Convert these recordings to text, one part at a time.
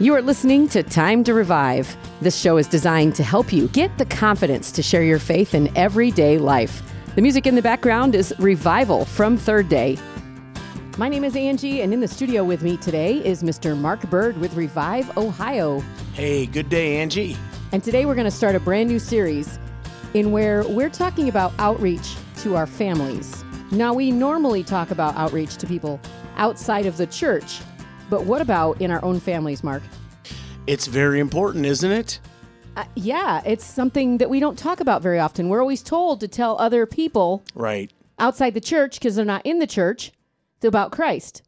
You are listening to Time to Revive. This show is designed to help you get the confidence to share your faith in everyday life. The music in the background is Revival from Third Day. My name is Angie, and in the studio with me today is Mr. Mark Bird with Revive Ohio. Hey, good day, Angie. And today we're going to start a brand new series in where we're talking about outreach to our families. Now, we normally talk about outreach to people outside of the church, but what about in our own families, Mark? It's very important, isn't it? Uh, yeah, it's something that we don't talk about very often. We're always told to tell other people Right. outside the church because they're not in the church about Christ.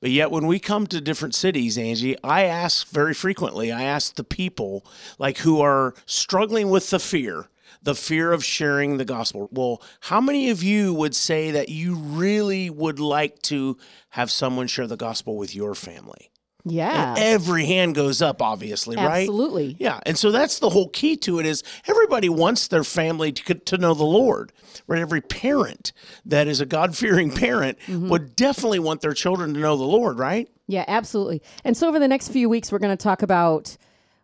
But yet, when we come to different cities, Angie, I ask very frequently, I ask the people like who are struggling with the fear, the fear of sharing the gospel. Well, how many of you would say that you really would like to have someone share the gospel with your family? Yeah, And every hand goes up, obviously, right? absolutely. Yeah, and so that's the whole key to it is everybody wants their family to, to know the Lord. Right? Every parent that is a God-fearing parent mm-hmm. would definitely want their children to know the Lord, right? Yeah, absolutely. And so over the next few weeks, we're going to talk about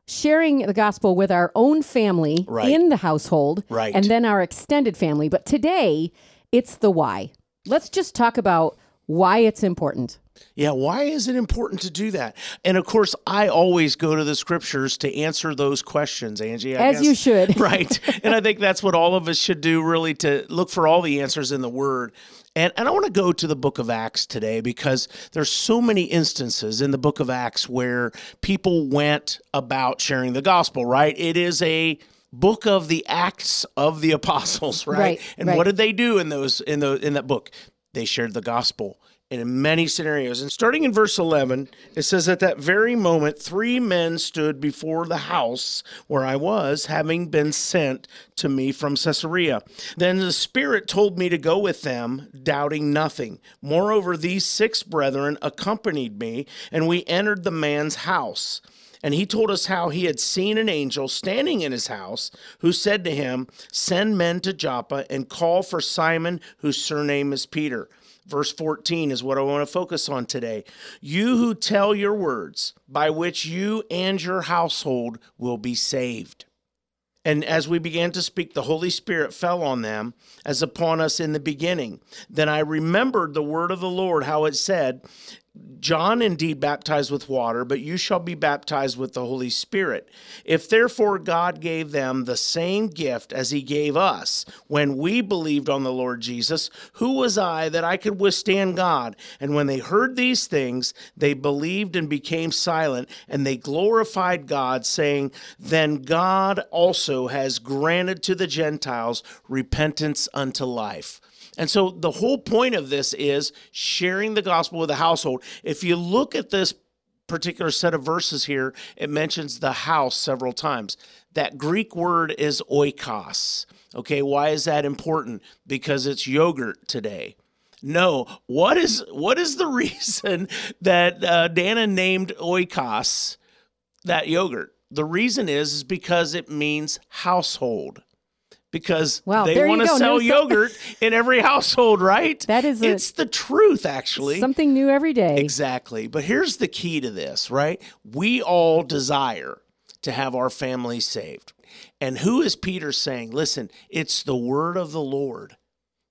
sharing the gospel with our own family Right. in the household, Right. and then our extended family. But today, it's the why. Let's just talk about why it's important. Yeah, why is it important to do that? And of course, I always go to the scriptures to answer those questions, Angie. I As you should. right. And I think that's what all of us should do, really, to look for all the answers in the Word. And, and I want to go to the book of Acts today because there's so many instances in the book of Acts where people went about sharing the gospel, right? It is a book of the acts of the apostles, right? Right, and right. what did they do in those in the in that book? They shared the gospel in many scenarios. And starting in verse 11, it says, At that very moment, three men stood before the house where I was, having been sent to me from Caesarea. Then the Spirit told me to go with them, doubting nothing. Moreover, these six brethren accompanied me, and we entered the man's house. And he told us how he had seen an angel standing in his house who said to him, Send men to Joppa and call for Simon, whose surname is Peter. Verse 14 is what I want to focus on today. You who tell your words, by which you and your household will be saved. And as we began to speak, the Holy Spirit fell on them as upon us in the beginning. Then I remembered the word of the Lord, how it said, John indeed baptized with water, but you shall be baptized with the Holy Spirit. If therefore God gave them the same gift as he gave us when we believed on the Lord Jesus, who was I that I could withstand God? And when they heard these things, they believed and became silent, and they glorified God, saying, Then God also has granted to the Gentiles repentance unto life. And so the whole point of this is sharing the gospel with the household. If you look at this particular set of verses here, it mentions the house several times. That Greek word is oikos. Okay, why is that important? Because it's yogurt today. No, what is what is the reason that uh, Dannon named oikos that yogurt? The reason is is because it means household. Because Wow, they want to sell yogurt in every household, right? That is a- it's the truth, actually. Something new every day. Exactly. But here's the key to this, right? We all desire to have our families saved. And who is Peter saying? Listen, it's the word of the Lord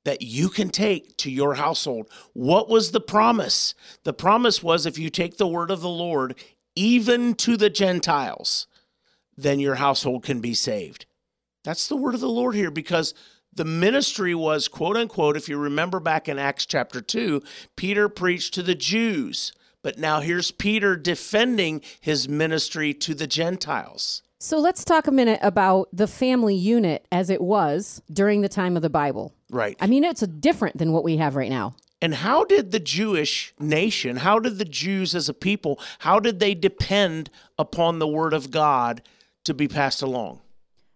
that you can take to your household. What was the promise? The promise was if you take the word of the Lord, even to the Gentiles, then your household can be saved. That's the word of the Lord here because the ministry was, quote unquote, if you remember back in Acts chapter 2, Peter preached to the Jews. But now here's Peter defending his ministry to the Gentiles. So let's talk a minute about the family unit as it was during the time of the Bible. Right. I mean, it's different than what we have right now. And how did the Jewish nation, how did the Jews as a people, how did they depend upon the word of God to be passed along?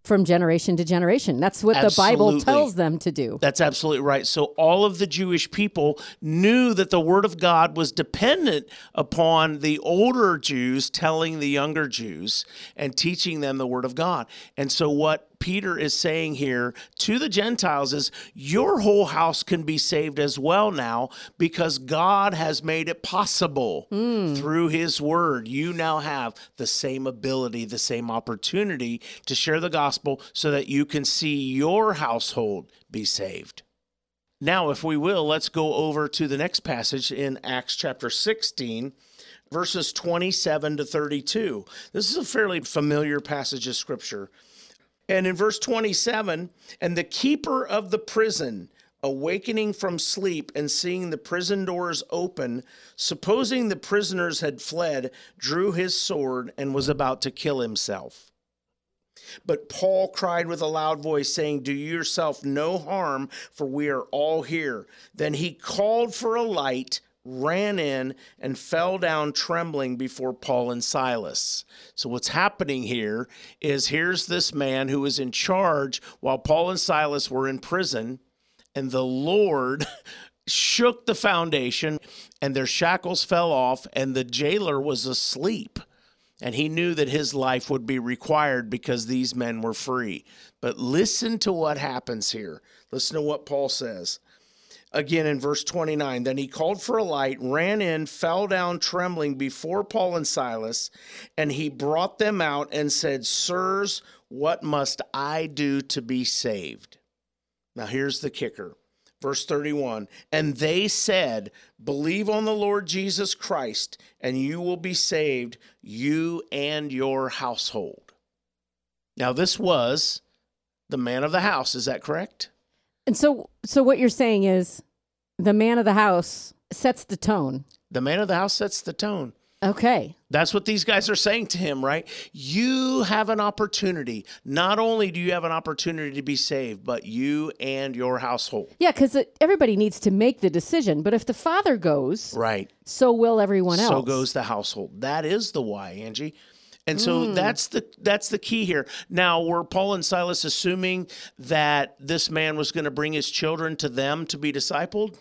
From generation to generation. That's what the Bible tells them to do. That's absolutely right. So all of the Jewish people knew that the word of God was dependent upon the older Jews telling the younger Jews and teaching them the word of God. And so what Peter is saying here to the Gentiles is your whole house can be saved as well now because God has made it possible hmm. through his word. You now have the same ability, the same opportunity to share the gospel so that you can see your household be saved. Now, if we will, let's go over to the next passage in Acts chapter 16, verses 27 to 32. This is a fairly familiar passage of scripture. And in verse 27, and the keeper of the prison, awakening from sleep and seeing the prison doors open, supposing the prisoners had fled, drew his sword and was about to kill himself. But Paul cried with a loud voice, saying, Do yourself no harm, for we are all here. Then he called for a light, ran in, and fell down trembling before Paul and Silas. So, what's happening here is here's this man who was in charge while Paul and Silas were in prison, and the Lord shook the foundation, and their shackles fell off, and the jailer was asleep and he knew that his life would be required because these men were free. But listen to what happens here. Listen to what Paul says. Again in verse 29, then he called for a light, ran in, fell down trembling before Paul and Silas, and he brought them out and said, Sirs, what must I do to be saved? Now here's the kicker. Verse 31 And they said, Believe on the Lord Jesus Christ, and you will be saved, you and your household. Now, this was the man of the house. Is that correct? And so, so what you're saying is, the man of the house sets the tone. The man of the house sets the tone. Okay. That's what these guys are saying to him, right? You have an opportunity. Not only do you have an opportunity to be saved, but you and your household. Yeah, because everybody needs to make the decision. But if the father goes, Right. so will everyone else. So goes the household. That is the why, Angie. And so hmm. that's the that's the key here. Now, were Paul and Silas assuming that this man was going to bring his children to them to be discipled?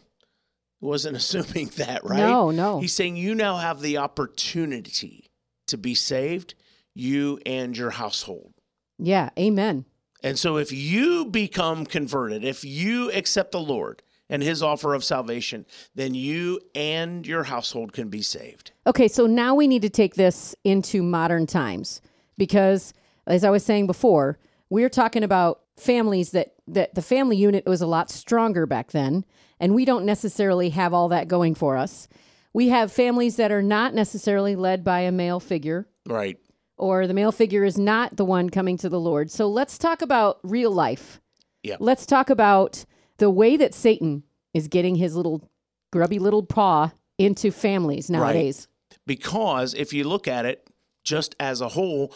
Wasn't assuming that, right? No, no. He's saying you now have the opportunity to be saved, you and your household. Yeah. Amen. And so if you become converted, if you accept the Lord and his offer of salvation, then you and your household can be saved. Okay, so now we need to take this into modern times because, as I was saying before, we're talking about families that that the family unit was a lot stronger back then, and we don't necessarily have all that going for us. We have families that are not necessarily led by a male figure, Right. or the male figure is not the one coming to the Lord. So let's talk about real life. Yeah. Let's talk about the way that Satan is getting his little grubby little paw into families nowadays. Because if you look at it just as a whole,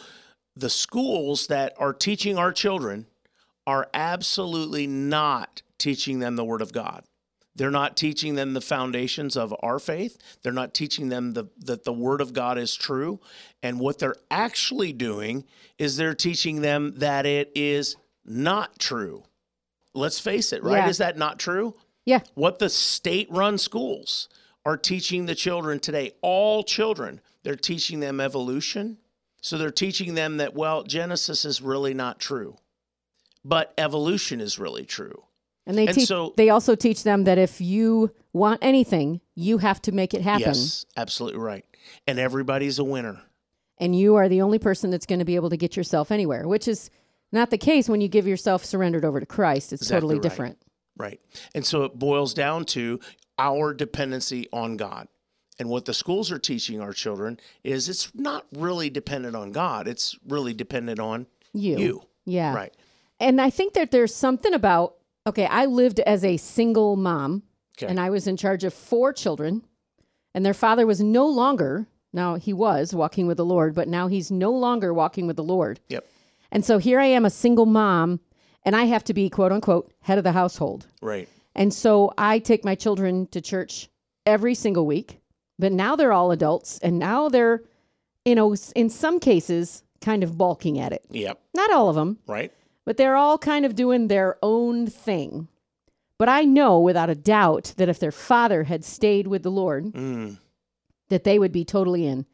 the schools that are teaching our children are absolutely not teaching them the Word of God. They're not teaching them the foundations of our faith. They're not teaching them the, that the Word of God is true. And what they're actually doing is they're teaching them that it is not true. Let's face it, right? Yeah. Is that not true? Yeah. what the state run schools are teaching the children today, all children, they're teaching them evolution. So they're teaching them that, well, Genesis is really not true, but evolution is really true. And they And teach, so- they also teach them that if you want anything, you have to make it happen. Yes, absolutely right. And everybody's a winner. And you are the only person that's going to be able to get yourself anywhere, which is not the case when you give yourself surrendered over to Christ. It's Exactly totally right. different. Right. And so it boils down to our dependency on God. And what the schools are teaching our children is it's not really dependent on God, it's really dependent on You. you. Yeah. Right. And I think that there's something about, okay, I lived as a single mom Okay. and I was in charge of four children, and their father was no longer, now he was walking with the Lord, but now he's no longer walking with the Lord. Yep. And so here I am, a single mom, and I have to be, quote unquote, head of the household. Right. And so I take my children to church every single week, but now they're all adults, and now they're, you know, in some cases, kind of balking at it. Yep. Not all of them, Right. but they're all kind of doing their own thing. But I know without a doubt that if their father had stayed with the Lord, Mm. that they would be totally in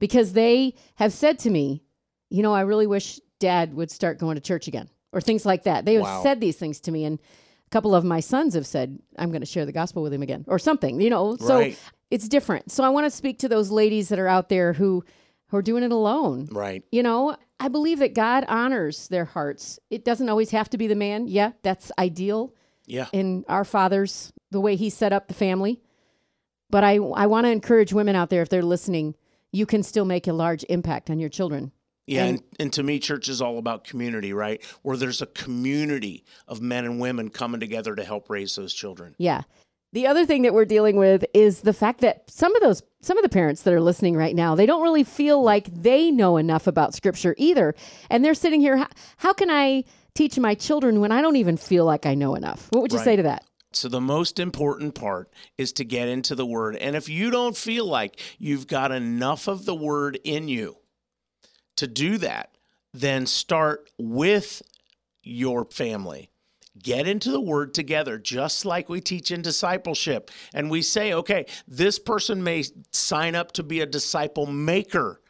because they have said to me, you know, I really wish dad would start going to church again. Or things like that. They have Wow. said these things to me, and a couple of my sons have said, I'm going to share the gospel with him again, or something, you know. So Right. it's different. So I want to speak to those ladies that are out there who, who are doing it alone. Right. You know, I believe that God honors their hearts. It doesn't always have to be the man. Yeah, that's ideal Yeah. in our fathers, the way he set up the family. But I, I want to encourage women out there, if they're listening, you can still make a large impact on your children. Yeah, And- and, to me, church is all about community, right? Where there's a community of men and women coming together to help raise those children. Yeah. The other thing that we're dealing with is the fact that some of those some of the parents that are listening right now, they don't really feel like they know enough about scripture either. And they're sitting here, how, how can I teach my children when I don't even feel like I know enough? What would you say to that? So the most important part is to get into the word. And if you don't feel like you've got enough of the word in you to do that, then start with your family. Get into the word together, just like we teach in discipleship. And we say, okay, this person may sign up to be a disciple maker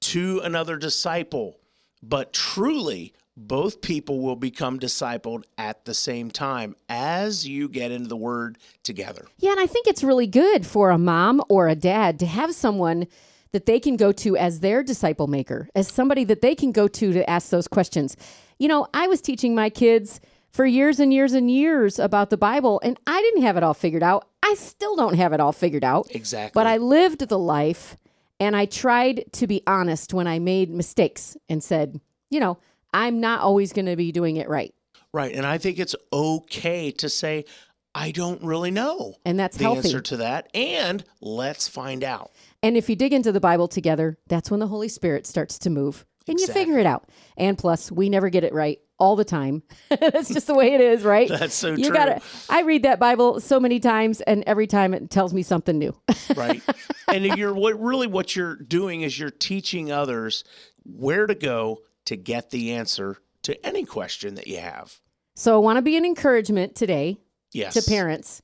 to another disciple, but truly, both people will become discipled at the same time as you get into the word together. Yeah, and I think it's really good for a mom or a dad to have someone that they can go to as their disciple maker, as somebody that they can go to to ask those questions. You know, I was teaching my kids for years and years and years about the Bible, and I didn't have it all figured out. I still don't have it all figured out. Exactly. But I lived the life and I tried to be honest when I made mistakes and said, you know, I'm not always going to be doing it right. right. And I think it's okay to say, I don't really know And that's the healthy. answer to that. And let's find out. And if you dig into the Bible together, that's when the Holy Spirit starts to move and you figure it out. And plus, we never get it right all the time. that's just the way it is, right? That's so you true. gotta I read that Bible so many times and every time it tells me something new. right and you're what really what you're doing is you're teaching others where to go to get the answer to any question that you have so I want to be an encouragement today yes to parents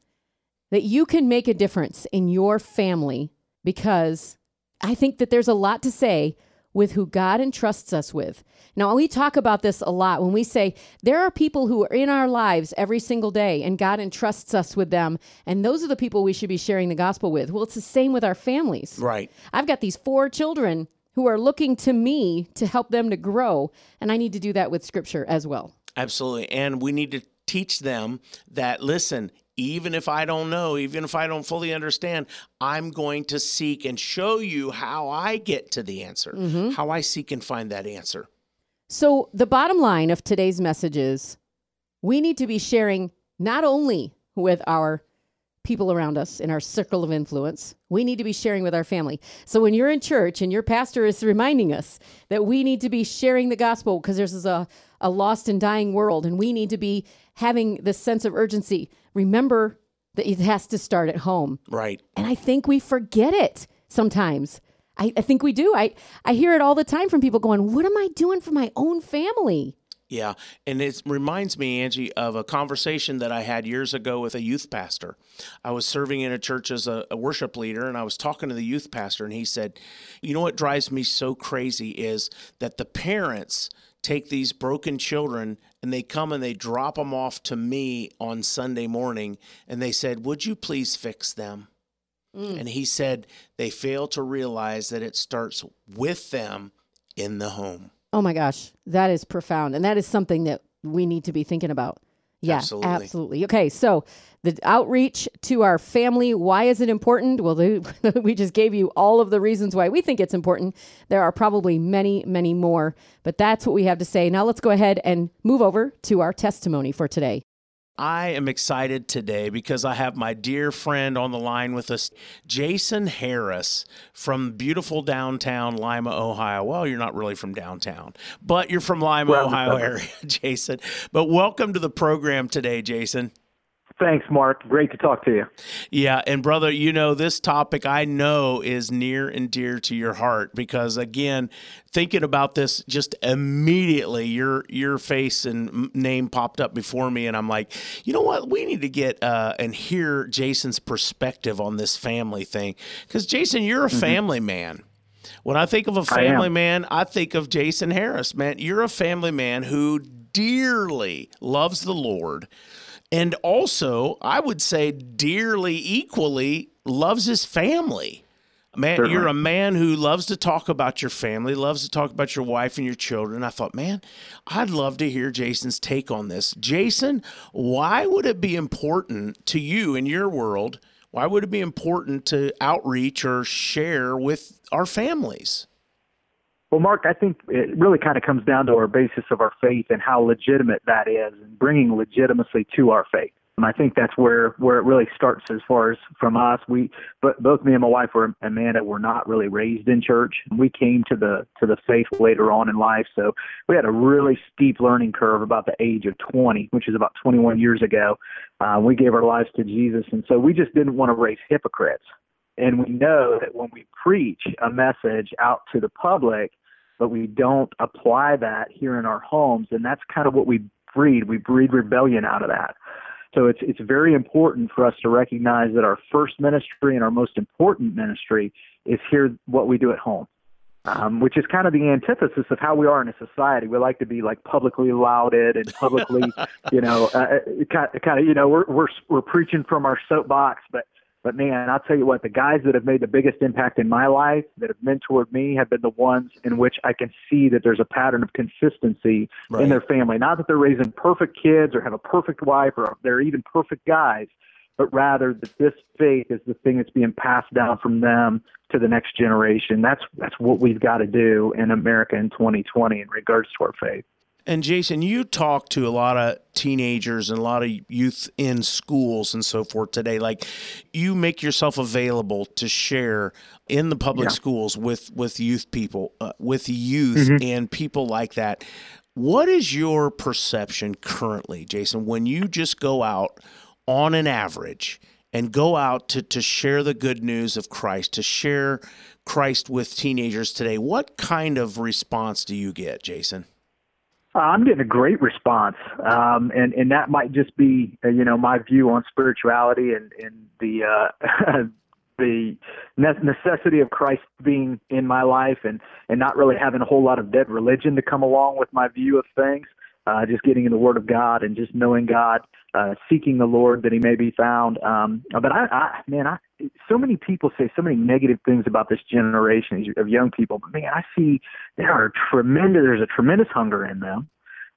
that you can make a difference in your family because I think that there's a lot to say with who God entrusts us with. Now, we talk about this a lot when we say there are people who are in our lives every single day and God entrusts us with them, and those are the people we should be sharing the gospel with. Well, it's the same with our families. right I've got these four children who are looking to me to help them to grow, and I need to do that with scripture as well. absolutely and we need to teach them that listen even if I don't know, even if I don't fully understand, I'm going to seek and show you how I get to the answer, Mm-hmm. how I seek and find that answer. So, the bottom line of today's message is we need to be sharing not only with our people around us in our circle of influence, we need to be sharing with our family. So, when you're in church and your pastor is reminding us that we need to be sharing the gospel because there's a, a lost and dying world and we need to be having this sense of urgency, remember that it has to start at home. Right. And I think we forget it sometimes. I, I think we do. I, I hear it all the time from people going, What am I doing for my own family? Yeah. And it reminds me, Angie, of a conversation that I had years ago with a youth pastor. I was serving in a church as a, a worship leader, and I was talking to the youth pastor, and he said, You know what drives me so crazy is that the parents take these broken children and they come and they drop them off to me on Sunday morning, and they said, Would you please fix them? Mm. And he said, They fail to realize that it starts with them in the home. Oh my gosh, that is profound. And that is something that we need to be thinking about. Yeah, Absolutely. absolutely. Okay, so the outreach to our family, why is it important? Well, the, we just gave you all of the reasons why we think it's important. There are probably many, many more, but that's what we have to say. Now let's go ahead and move over to our testimony for today. I am excited today because I have my dear friend on the line with us, Jason Harris from beautiful downtown Lima, Ohio. Well, you're not really from downtown, but you're from Lima, Well, Ohio area, Jason. But welcome to the program today, Jason. Thanks, Mark. Great to talk to you. Yeah, and brother, you know, this topic I know is near and dear to your heart because again, thinking about this just immediately your your face and name popped up before me and I'm like, "You know what? We need to get uh and hear Jason's perspective on this family thing cuz Jason, you're a family man. When I think of a am. family man, I think of Jason Harris, man. You're a family man who dearly loves the Lord and also, I would say, dearly equally loves his family. Man, Certainly. you're a man who loves to talk about your family, loves to talk about your wife and your children. I thought, man, I'd love to hear Jason's take on this. Jason, why would it be important to you in your world? Why would it be important to outreach or share with our families? Well, Mark, I think it really kind of comes down to our basis of our faith and how legitimate that is, and bringing legitimacy to our faith. And I think that's where where it really starts as far as from us. We, but both me and my wife were Amanda were not really raised in church. We came to the to the faith later on in life, so we had a really steep learning curve about the age of 20, which is about 21 years ago. Uh, we gave our lives to Jesus, and so we just didn't want to raise hypocrites. And we know that when we preach a message out to the public, but we don't apply that here in our homes, and that's kind of what we breed. We breed rebellion out of that. So it's it's very important for us to recognize that our first ministry and our most important ministry is here what we do at home. Um, which is kind of the antithesis of how we are in a society. We like to be like publicly lauded and publicly, you know, uh, kind, kind of, you know, we're we're we're preaching from our soapbox, but but man, I'll tell you what, the guys that have made the biggest impact in my life, that have mentored me, have been the ones in which I can see that there's a pattern of consistency Right. in their family. Not that they're raising perfect kids or have a perfect wife or they're even perfect guys, but rather that this faith is the thing that's being passed down from them to the next generation. That's that's what we've got to do in America in 2020 in regards to our faith. And Jason, you talk to a lot of teenagers and a lot of youth in schools and so forth today. Like you make yourself available to share in the public Yeah. schools with with youth people, uh, with youth and people like that. What is your perception currently, Jason, when you just go out on an average and go out to, to share the good news of Christ, to share Christ with teenagers today? What kind of response do you get, Jason? Uh, I'm getting a great response, um, and and that might just be uh, you know my view on spirituality and and the uh, the ne- necessity of Christ being in my life, and and not really having a whole lot of dead religion to come along with my view of things. Uh, just getting in the Word of God and just knowing God, uh, seeking the Lord that He may be found. Um, but I, I, man, I so many people say so many negative things about this generation of young people. But man, I see there are tremendous. There's a tremendous hunger in them.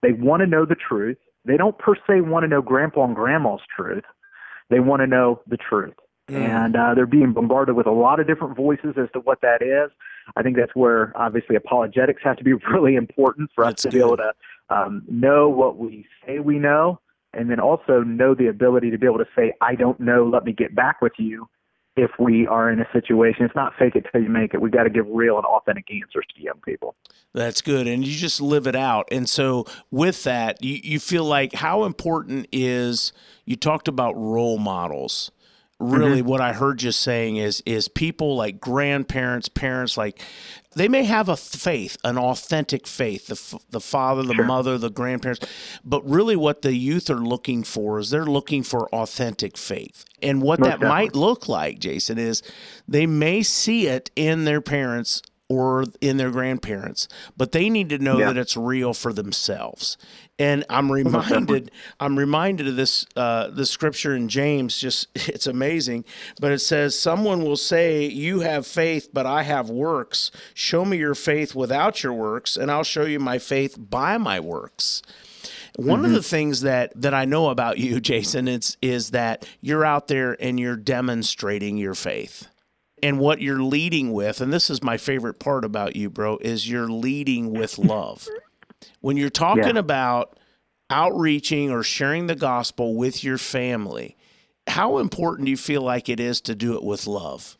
They want to know the truth. They don't per se want to know grandpa and grandma's truth. They want to know the truth. And uh, they're being bombarded with a lot of different voices as to what that is. I think that's where obviously apologetics have to be really important for us That's to be able to um, know what we say we know, and then also know the ability to be able to say, "I don't know. Let me get back with you." If we are in a situation, it's not fake it till you make it. We've got to give real and authentic answers to young people. That's good. And you just live it out. And so, with that, you, you feel like how important is you talked about role models. Mm-hmm. Really, what I heard you saying is is people like grandparents, parents, like they may have a faith, an authentic faith, the f- the father, the mother, the grandparents, but really, what the youth are looking for is they're looking for authentic faith, and what that Most might look like, Jason, is they may see it in their parents or in their grandparents, but they need to know Yeah. that it's real for themselves. And I'm reminded, I'm reminded of this, uh, the scripture in James. Just it's amazing, but it says, "Someone will say, you have faith, but I have works. Show me your faith without your works, and I'll show you my faith by my works." One of the things that that I know about you, Jason, is is that you're out there and you're demonstrating your faith. And what you're leading with, and this is my favorite part about you, bro, is you're leading with love. When you're talking Yeah. about outreaching or sharing the gospel with your family, how important do you feel like it is to do it with love?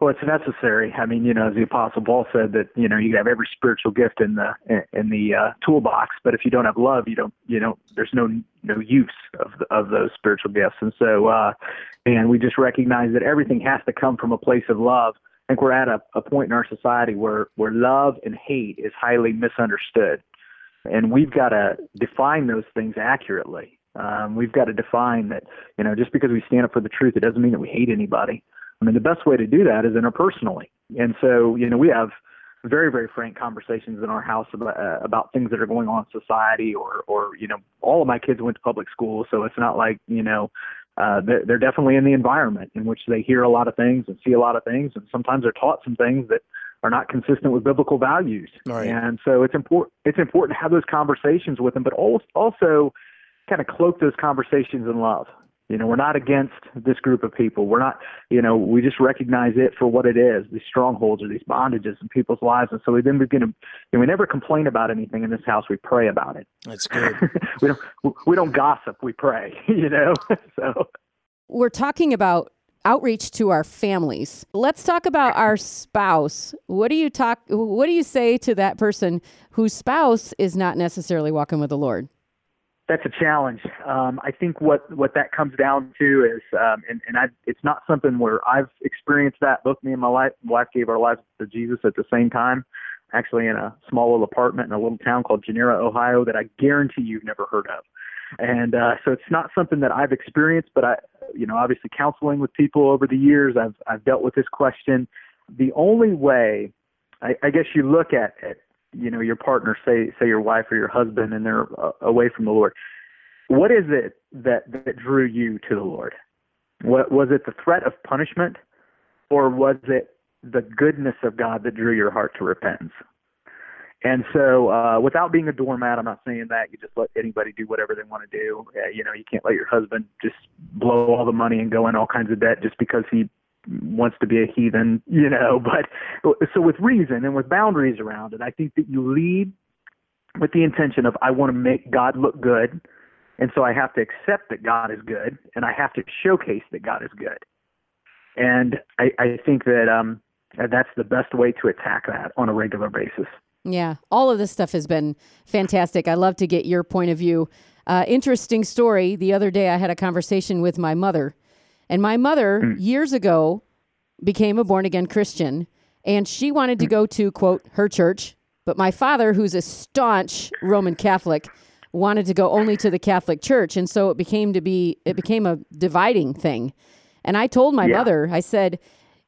Well, it's necessary. I mean, you know, as the Apostle Paul said that you know you have every spiritual gift in the in the uh, toolbox, but if you don't have love, you don't you know there's no no use of of those spiritual gifts. And so, uh, and we just recognize that everything has to come from a place of love. I think we're at a, a point in our society where where love and hate is highly misunderstood, and we've got to define those things accurately. Um, we've got to define that you know just because we stand up for the truth, it doesn't mean that we hate anybody. I mean, the best way to do that is interpersonally. And so, you know, we have very very frank conversations in our house about uh, about things that are going on in society or or you know all of my kids went to public school so it's not like you know uh, they're, they're definitely in the environment in which they hear a lot of things and see a lot of things and sometimes they're taught some things that are not consistent with biblical values Right. and so it's important it's important to have those conversations with them but also also kind of cloak those conversations in love you know, we're not against this group of people. We're not, you know, we just recognize it for what it is, these strongholds or these bondages in people's lives. And so we then begin to, you know, we never complain about anything in this house. We pray about it. That's good. we don't, we don't gossip. We pray, you know? so We're talking about outreach to our families. Let's talk about our spouse. What do you talk what do you say to that person whose spouse is not necessarily walking with the Lord? That's a challenge. Um, I think what what that comes down to is, um, and and I, it's not something where I've experienced that. Both me and my wife, wife gave our lives to Jesus at the same time, actually in a small little apartment in a little town called Jenera, Ohio, that I guarantee you've never heard of. And uh, so it's not something that I've experienced, but I, you know, obviously counseling with people over the years, I've I've dealt with this question. The only way, I, I guess, you look at it you know your partner say say your wife or your husband and they're uh, away from the lord. What is it that that drew you to the lord? What was it the threat of punishment or was it the goodness of god that drew your heart to repentance? And so uh without being a doormat i'm not saying that. You just let anybody do whatever they want to do. Uh, you know you can't let your husband just blow all the money and go in all kinds of debt just because he wants to be a heathen, you know, but so with reason and with boundaries around it, I think that you lead with the intention of I want to make God look good, and so I have to accept that God is good, and I have to showcase that God is good. And I, I think that um, that's the best way to attack that on a regular basis. Yeah, all of this stuff has been fantastic. I love to get your point of view. Uh, interesting story. The other day, I had a conversation with my mother, and my mother Mm. years ago became a born again Christian, and she wanted to Mm. go to quote her church. But my father, who's a staunch Roman Catholic, wanted to go only to the Catholic Church, and so it became to be it became a dividing thing. And I told my Yeah. mother, I said,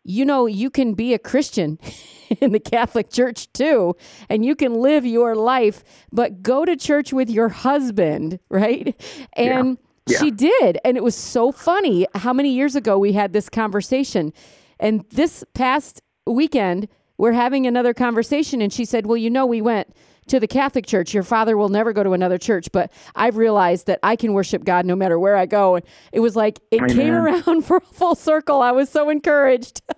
you know, you can be a Christian in the Catholic Church too, and you can live your life, but go to church with your husband, right? And Yeah. She did. And it was so funny how many years ago we had this conversation. And this past weekend, we're having another conversation, and she said, Well, you know, we went to the Catholic Church. Your father will never go to another church, but I've realized that I can worship God no matter where I go. And it was like it came around for a full circle. I was so encouraged.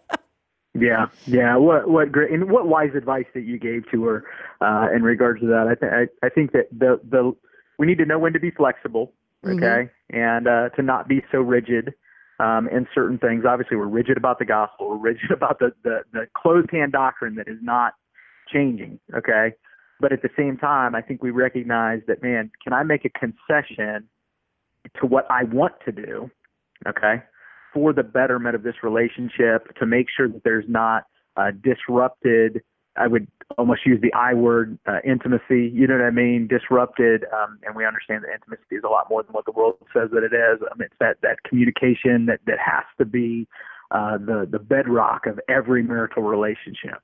Yeah, yeah. What what great and what wise advice that you gave to her uh, in regards to that. I think I think that the the we need to know when to be flexible, okay, and uh, to not be so rigid um, in certain things. Obviously, we're rigid about the gospel. We're rigid about the the, the closed hand doctrine that is not changing, okay. But at the same time, I think we recognize that man, can I make a concession to what I want to do, okay, for the betterment of this relationship to make sure that there's not uh, disrupted. I would almost use the I word, uh, intimacy. You know what I mean? Disrupted, um, and we understand that intimacy is a lot more than what the world says that it is. Mean, it's that that communication that that has to be uh, the the bedrock of every marital relationship.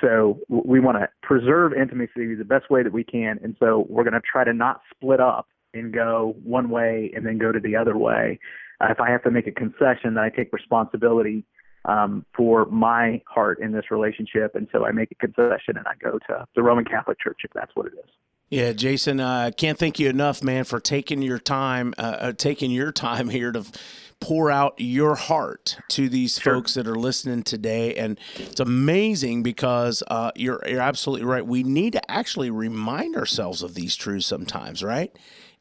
So we want to preserve intimacy the best way that we can, and so we're going to try to not split up and go one way and then go to the other way. Uh, if I have to make a concession, then I take responsibility um, for my heart in this relationship, and so I make a concession and I go to the Roman Catholic Church if that's what it is. Yeah, Jason, I uh, can't thank you enough, man, for taking your time, uh, uh, taking your time here to pour out your heart to these Sure. folks that are listening today. And it's amazing because uh, you're you're absolutely right. We need to actually remind ourselves of these truths sometimes, right?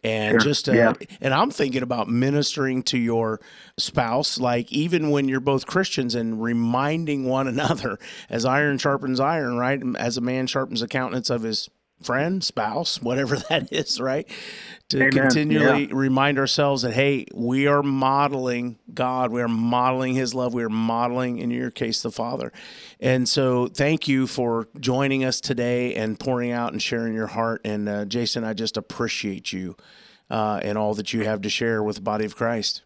And Sure. just uh, Yeah. and I'm thinking about ministering to your spouse, like even when you're both Christians, and reminding one another, as iron sharpens iron, right? As a man sharpens the countenance of his friend, spouse, whatever that is, right? To Amen. continually remind ourselves that hey, we are modeling God, we are modeling His love, we are modeling, in your case, the Father. And so, thank you for joining us today and pouring out and sharing your heart. And uh, Jason, I just appreciate you uh, and all that you have to share with the body of Christ.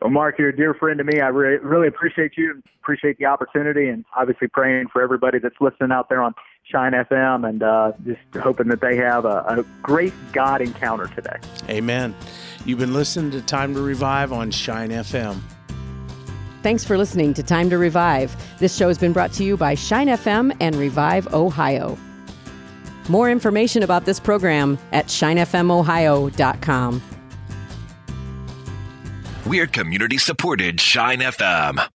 Well, Mark, you're a dear friend to me. I re- really appreciate you and appreciate the opportunity, and obviously praying for everybody that's listening out there on Shine FM, and uh, just hoping that they have a, a great God encounter today. Amen. You've been listening to Time to Revive on Shine FM. Thanks for listening to Time to Revive. This show has been brought to you by Shine FM and Revive Ohio. More information about this program at shinefmohio.com. We're community supported Shine FM.